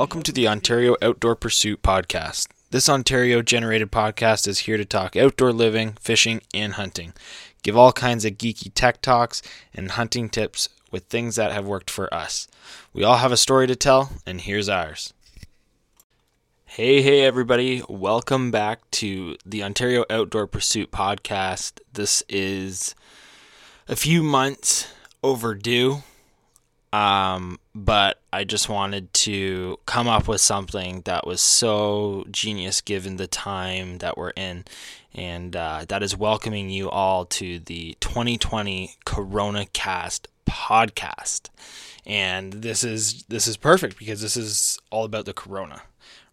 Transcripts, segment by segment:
Welcome to the Ontario Outdoor Pursuit Podcast. This Ontario generated podcast is here to talk outdoor living, fishing, and hunting. Give all kinds of geeky tech talks and hunting tips with things that have worked for us. We all have a story to tell, and here's ours. Hey, hey, everybody. Welcome back to the Ontario Outdoor Pursuit Podcast. This is a few months overdue. Um, but I just wanted to come up with something that was so genius given the time that we're in. And uh, that is welcoming you all to the 2020 Corona Cast podcast. And this is this is perfect because this is all about the corona,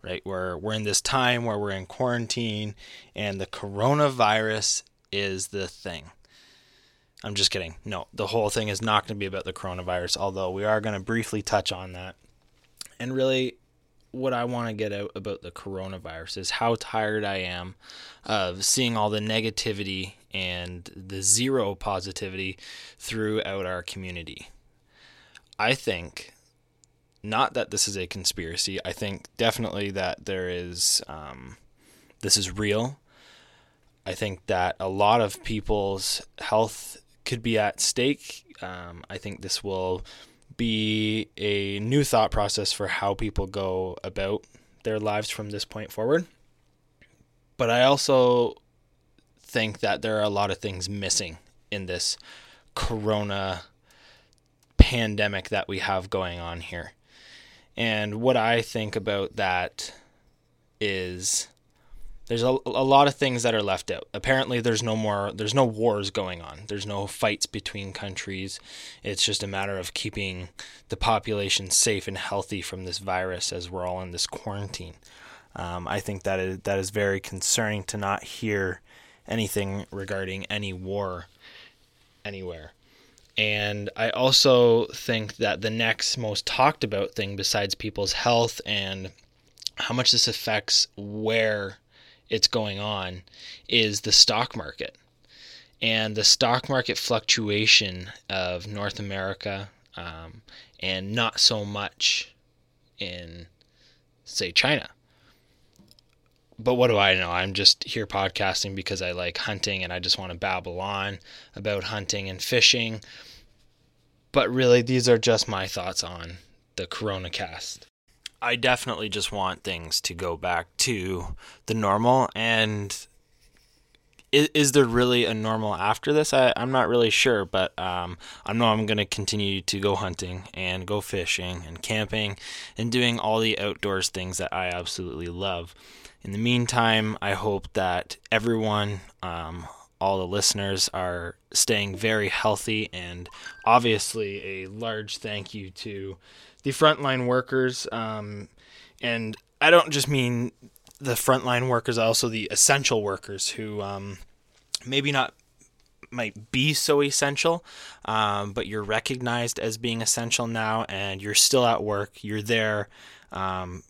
right? We're we're in this time where we're in quarantine and the coronavirus is the thing. I'm just kidding. No, the whole thing is not going to be about the coronavirus, although we are going to briefly touch on that. And really, what I want to get out about the coronavirus is how tired I am of seeing all the negativity and the zero positivity throughout our community. I think, not that this is a conspiracy, I think definitely that there is, um, this is real. I think that a lot of people's health could be at stake. Um, I think this will be a new thought process for how people go about their lives from this point forward. But I also think that there are a lot of things missing in this corona pandemic that we have going on here. And what I think about that is there's a, a lot of things that are left out. Apparently, there's no more, there's no wars going on. There's no fights between countries. It's just a matter of keeping the population safe and healthy from this virus as we're all in this quarantine. Um, I think that is that is very concerning to not hear anything regarding any war anywhere. And I also think that the next most talked about thing, besides people's health and how much this affects where it's going on is the stock market. And the stock market fluctuation of North America um, and not so much in, say, China. But what do I know? I'm just here podcasting because I like hunting and I just want to babble on about hunting and fishing. But really, these are just my thoughts on the Corona cast. I definitely just want things to go back to the normal. And is, is there really a normal after this? I, I'm not really sure, but um, I know I'm going to continue to go hunting and go fishing and camping and doing all the outdoors things that I absolutely love. In the meantime, I hope that everyone, um, all the listeners, are staying very healthy, and obviously, a large thank you to the frontline workers, um, and I don't just mean the frontline workers, also the essential workers who um, maybe not might be so essential, um, but you're recognized as being essential now, and you're still at work. You're there um,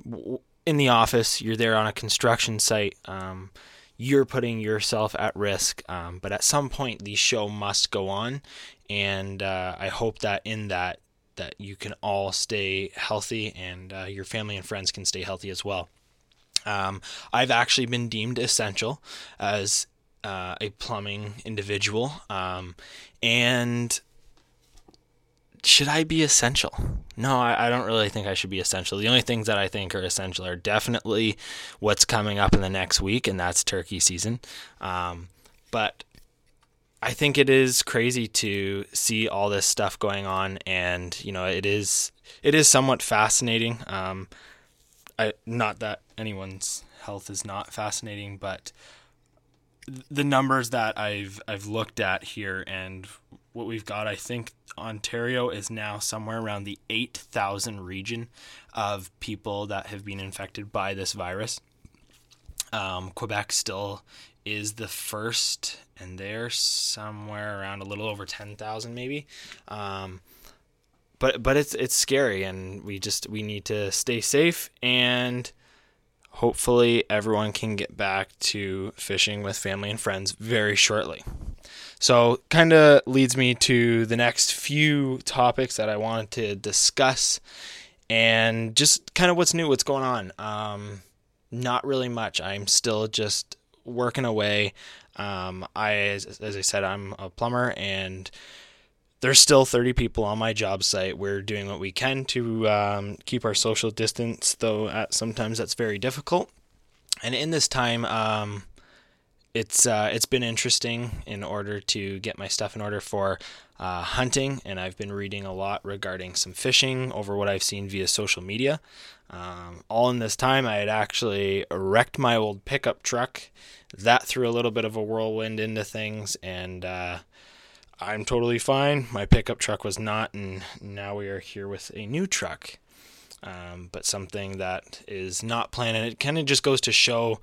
in the office. You're there on a construction site. Um, you're putting yourself at risk, um, but at some point, the show must go on, and uh, I hope that in that that you can all stay healthy and uh, your family and friends can stay healthy as well. Um, I've actually been deemed essential as uh, a plumbing individual. Um, and should I be essential? No, I, I, don't really think I should be essential. The only things that I think are essential are definitely what's coming up in the next week, and that's turkey season. Um, but I think it is crazy to see all this stuff going on, and you know, it is it is somewhat fascinating. Um, I not that anyone's health is not fascinating, but the numbers that I've I've looked at here and what we've got, I think Ontario is now somewhere around the eight thousand region of people that have been infected by this virus. Um, Quebec still is the first, and they're somewhere around a little over ten thousand, maybe. Um, but but it's it's scary, and we just we need to stay safe, and hopefully everyone can get back to fishing with family and friends very shortly. So, kind of leads me to the next few topics that I wanted to discuss. and just kind of what's new, what's going on. Um, not really much. I'm still just working away. Um, I, as, as I said, I'm a plumber, and there's still 30 people on my job site. We're doing what we can to um, keep our social distance, though at, sometimes that's very difficult. And in this time, um, it's uh, it's been interesting in order to get my stuff in order for uh, hunting, and I've been reading a lot regarding some fishing over what I've seen via social media. Um, all in this time, I had actually wrecked my old pickup truck. That threw a little bit of a whirlwind into things, and uh, I'm totally fine. My pickup truck was not, and now we are here with a new truck. Um, but something that is not planned, and it kind of just goes to show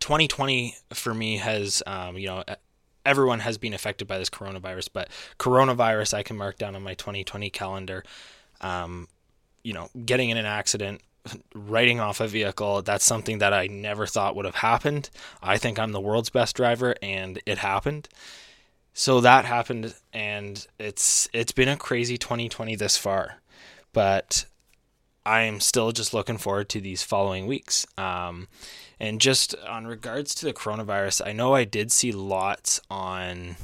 2020 for me has, um, you know, everyone has been affected by this coronavirus, but coronavirus I can mark down on my 2020 calendar. Um, you know, getting in an accident, writing off a vehicle, that's something that I never thought would have happened. I think I'm the world's best driver, and it happened. So that happened, and it's it's been a crazy 2020 this far, but I'm still just looking forward to these following weeks. Um, and just on regards to the coronavirus, I know I did see lots on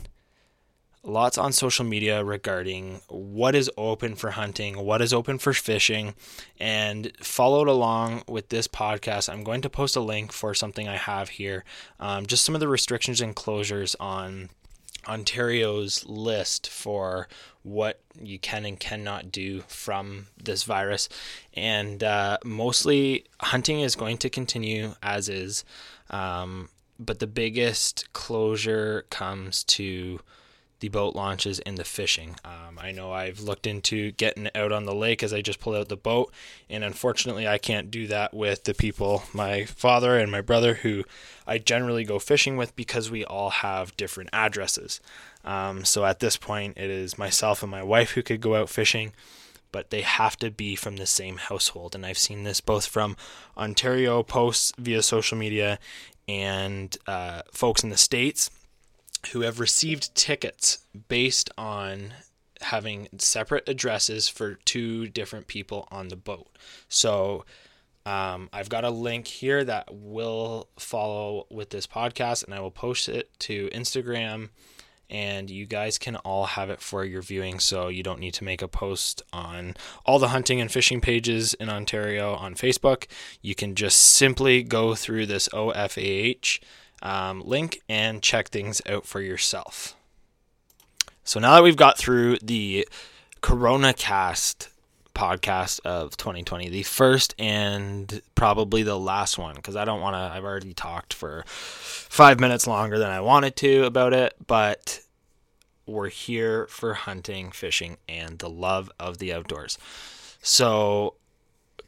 lots on social media regarding what is open for hunting, what is open for fishing, and followed along with this podcast. I'm going to post a link for something I have here, um, just some of the restrictions and closures on Ontario's list for what you can and cannot do from this virus. And uh, mostly hunting is going to continue as is. Um, but the biggest closure comes to the boat launches and the fishing. Um, I know I've looked into getting out on the lake as I just pulled out the boat, and unfortunately, I can't do that with the people, my father and my brother, who I generally go fishing with because we all have different addresses. Um, so at this point, it is myself and my wife who could go out fishing, but they have to be from the same household. And I've seen this both from Ontario posts via social media and uh, folks in the States who have received tickets based on having separate addresses for two different people on the boat. So um, I've got a link here that will follow with this podcast, and I will post it to Instagram. And you guys can all have it for your viewing, so you don't need to make a post on all the hunting and fishing pages in Ontario on Facebook. You can just simply go through this OFAH um, link and check things out for yourself. So now that we've got through the Corona Cast podcast of 2020, the first and probably the last one, because I don't want to, I've already talked for five minutes longer than I wanted to about it, but we're here for hunting, fishing, and the love of the outdoors. So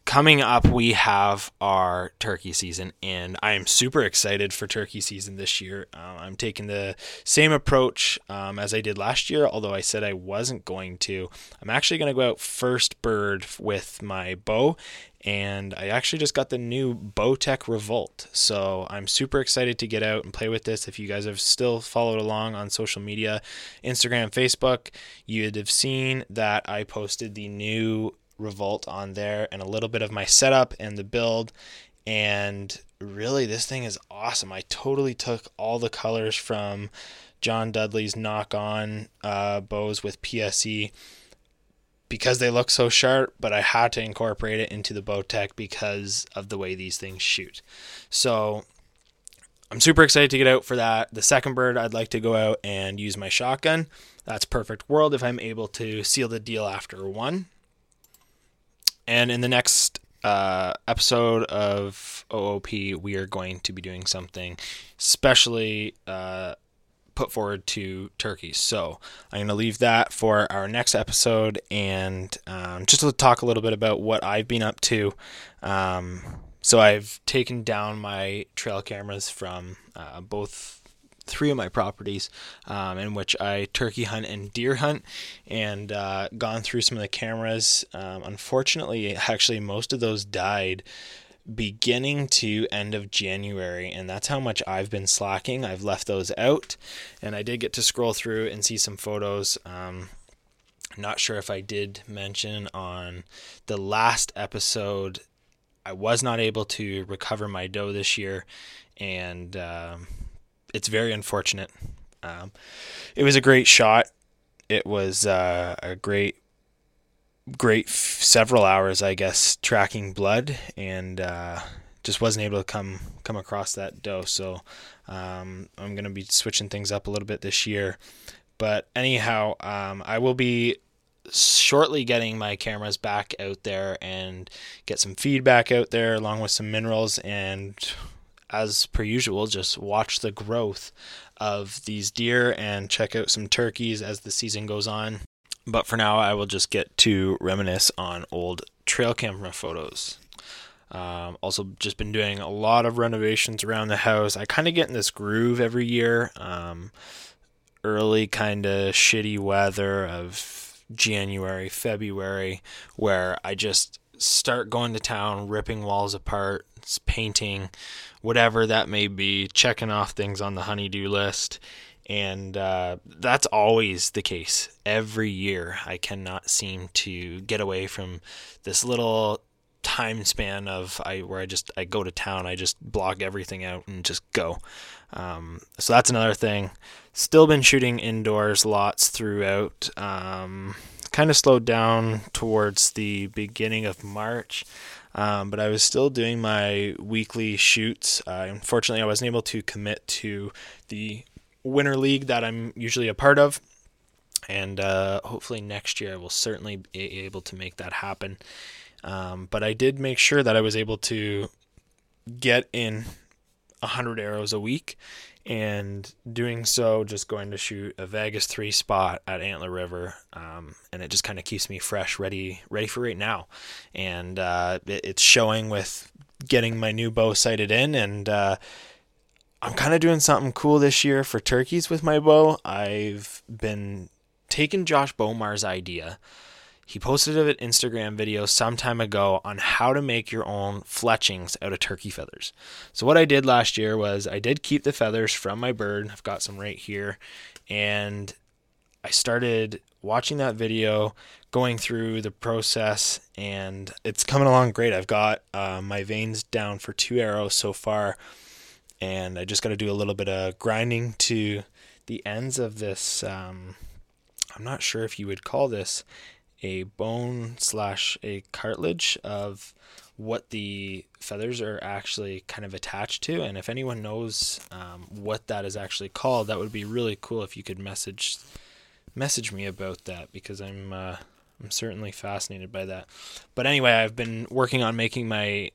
coming up, we have our turkey season, and I am super excited for turkey season this year. Um, I'm taking the same approach um, as I did last year, although I said I wasn't going to. I'm actually going to go out first bird with my bow, and I actually just got the new Bowtech Revolt. So I'm super excited to get out and play with this. If you guys have still followed along on social media, Instagram, Facebook, you'd have seen that I posted the new Revolt on there and a little bit of my setup and the build. And really, this thing is awesome. I totally took all the colors from John Dudley's Nock On uh, bows with PSE because they look so sharp, but I had to incorporate it into the Bowtech because of the way these things shoot. So I'm super excited to get out for that. The second bird, I'd like to go out and use my shotgun. That's perfect world if I'm able to seal the deal after one. And in the next uh, episode of OOP, we are going to be doing something specially uh, put forward to Turkey. So I'm going to leave that for our next episode and um, just to talk a little bit about what I've been up to. Um, so I've taken down my trail cameras from uh, both three of my properties um, in which I turkey hunt and deer hunt, and uh, gone through some of the cameras. Um, unfortunately, actually, most of those died beginning to end of January, and that's how much I've been slacking. I've left those out, and I did get to scroll through and see some photos. Um, not sure if I did mention on the last episode, I was not able to recover my doe this year, and um, it's very unfortunate. Um, it was a great shot. It was uh, a great, great f- several hours, I guess, tracking blood, and uh, just wasn't able to come come across that doe. So um, I'm gonna be switching things up a little bit this year. But anyhow, um, I will be shortly getting my cameras back out there and get some feedback out there along with some minerals and as per usual just watch the growth of these deer and check out some turkeys as the season goes on but for now i will just get to reminisce on old trail camera photos um, also, just been doing a lot of renovations around the house. I kind of get in this groove every year. Um, early kind of shitty weather of January, February, where I just start going to town, ripping walls apart, painting, whatever that may be, checking off things on the honeydew list. And uh, that's always the case. Every year, I cannot seem to get away from this little time span of I where I just I go to town, I just block everything out and just go. Um, so that's another thing. Still been shooting indoors lots throughout. Um, kind of slowed down towards the beginning of March. Um, but I was still doing my weekly shoots. Uh, unfortunately, I wasn't able to commit to the winter league that I'm usually a part of, and uh, hopefully next year I will certainly be able to make that happen. Um, but I did make sure that I was able to get in 100 arrows a week and doing so just going to shoot a Vegas 3 spot at Antler River um, and it just kind of keeps me fresh ready ready for right now. And uh, it, it's showing with getting my new bow sighted in and uh, I'm kind of doing something cool this year for turkeys with my bow. I've been taking Josh Bowmar's idea he posted an Instagram video some time ago on how to make your own fletchings out of turkey feathers. So what I did last year was I did keep the feathers from my bird. I've got some right here, and I started watching that video, going through the process, and it's coming along great. I've got uh, my vanes down for two arrows so far, and I just got to do a little bit of grinding to the ends of this. Um, I'm not sure if you would call this a bone slash a cartilage of what the feathers are actually kind of attached to. And if anyone knows um, what that is actually called that would be really cool if you could message message me about that because i'm uh, i'm certainly fascinated by that. But anyway i've been working on making my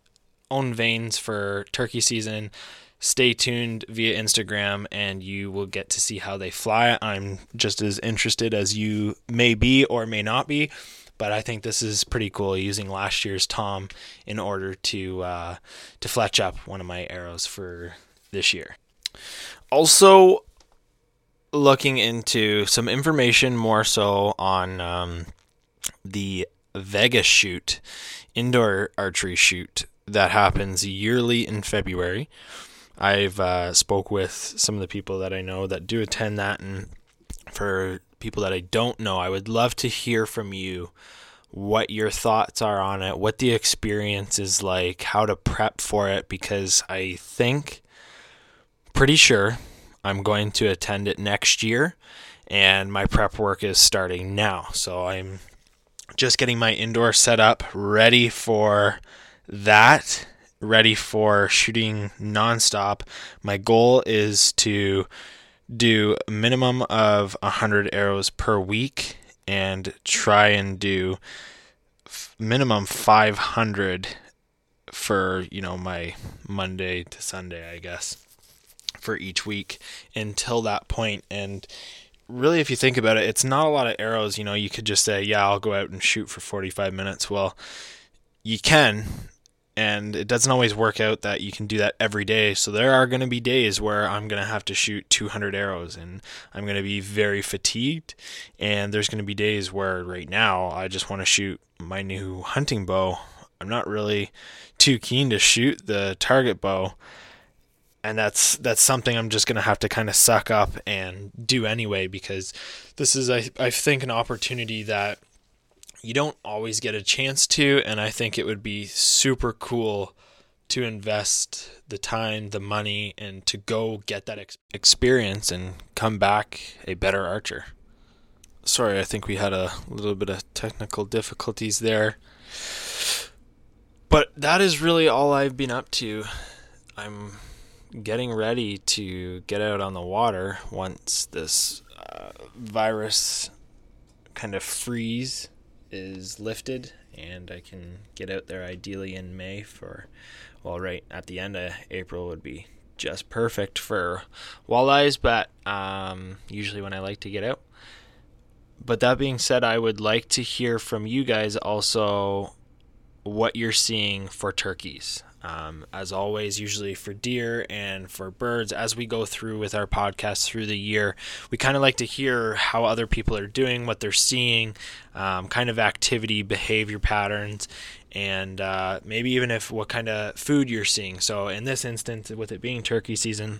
own vanes for turkey season stay tuned via Instagram and you will get to see how they fly. I'm just as interested as you may be or may not be, but I think this is pretty cool using last year's Tom in order to uh, to fletch up one of my arrows for this year. Also, looking into some information more so on um, the Vegas shoot, indoor archery shoot that happens yearly in February. I've uh, spoke with some of the people that I know that do attend that, and for people that I don't know, I would love to hear from you what your thoughts are on it, what the experience is like, how to prep for it, because I think, pretty sure, I'm going to attend it next year, and my prep work is starting now. So I'm just getting my indoor set up ready for that ready for shooting nonstop. My goal is to do a minimum of 100 arrows per week and try and do minimum 500 for, you know, my Monday to Sunday, I guess, for each week until that point. And really if you think about it it's not a lot of arrows. You know you could just say yeah I'll go out and shoot for 45 minutes. Well you can and it doesn't always work out that you can do that every day. So there are going to be days where I'm going to have to shoot 200 arrows and I'm going to be very fatigued. And there's going to be days where right now I just want to shoot my new hunting bow. I'm not really too keen to shoot the target bow. and that's that's something I'm just gonna have to kind of suck up and do anyway because this is I I think an opportunity that you don't always get a chance to, and I think it would be super cool to invest the time, the money, and to go get that ex- experience and come back a better archer. Sorry, I think we had a little bit of technical difficulties there. But that is really all I've been up to. I'm getting ready to get out on the water once this uh, virus kind of freeze is lifted and I can get out there ideally in May for, well, right at the end of April would be just perfect for walleyes, but um, usually when I like to get out. But that being said, I would like to hear from you guys also what you're seeing for turkeys. Um, as always, usually for deer and for birds, as we go through with our podcast through the year, we kind of like to hear how other people are doing, what they're seeing, um, kind of activity, behavior patterns, and uh, maybe even if what kind of food you're seeing. So, in this instance, with it being turkey season,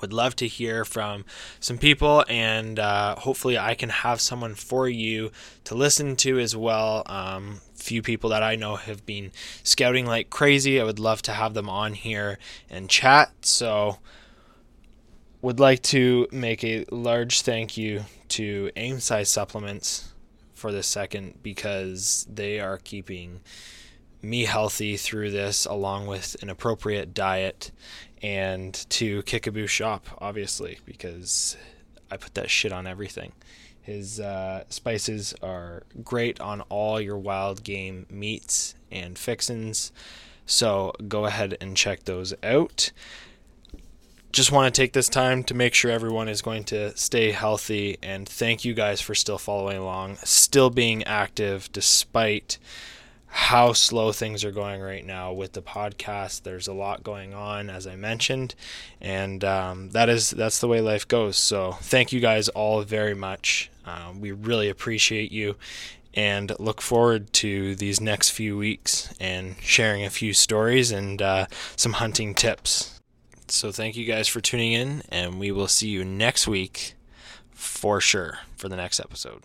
would love to hear from some people and uh, hopefully i can have someone for you to listen to as well. Um, few people that i know have been scouting like crazy. I would love to have them on here and chat. So would like to make a large thank you to aim size supplements for this second because they are keeping me healthy through this along with an appropriate diet and to Kickaboo Shop, obviously, because I put that shit on everything. His uh, spices are great on all your wild game meats and fixins. So go ahead and check those out. Just want to take this time to make sure everyone is going to stay healthy and thank you guys for still following along, still being active despite how slow things are going right now with the podcast. There's a lot going on, as I mentioned, and um, that is that's the way life goes. So thank you guys all very much. Uh, we really appreciate you, and look forward to these next few weeks and sharing a few stories and uh, some hunting tips. So thank you guys for tuning in, and we will see you next week for sure for the next episode.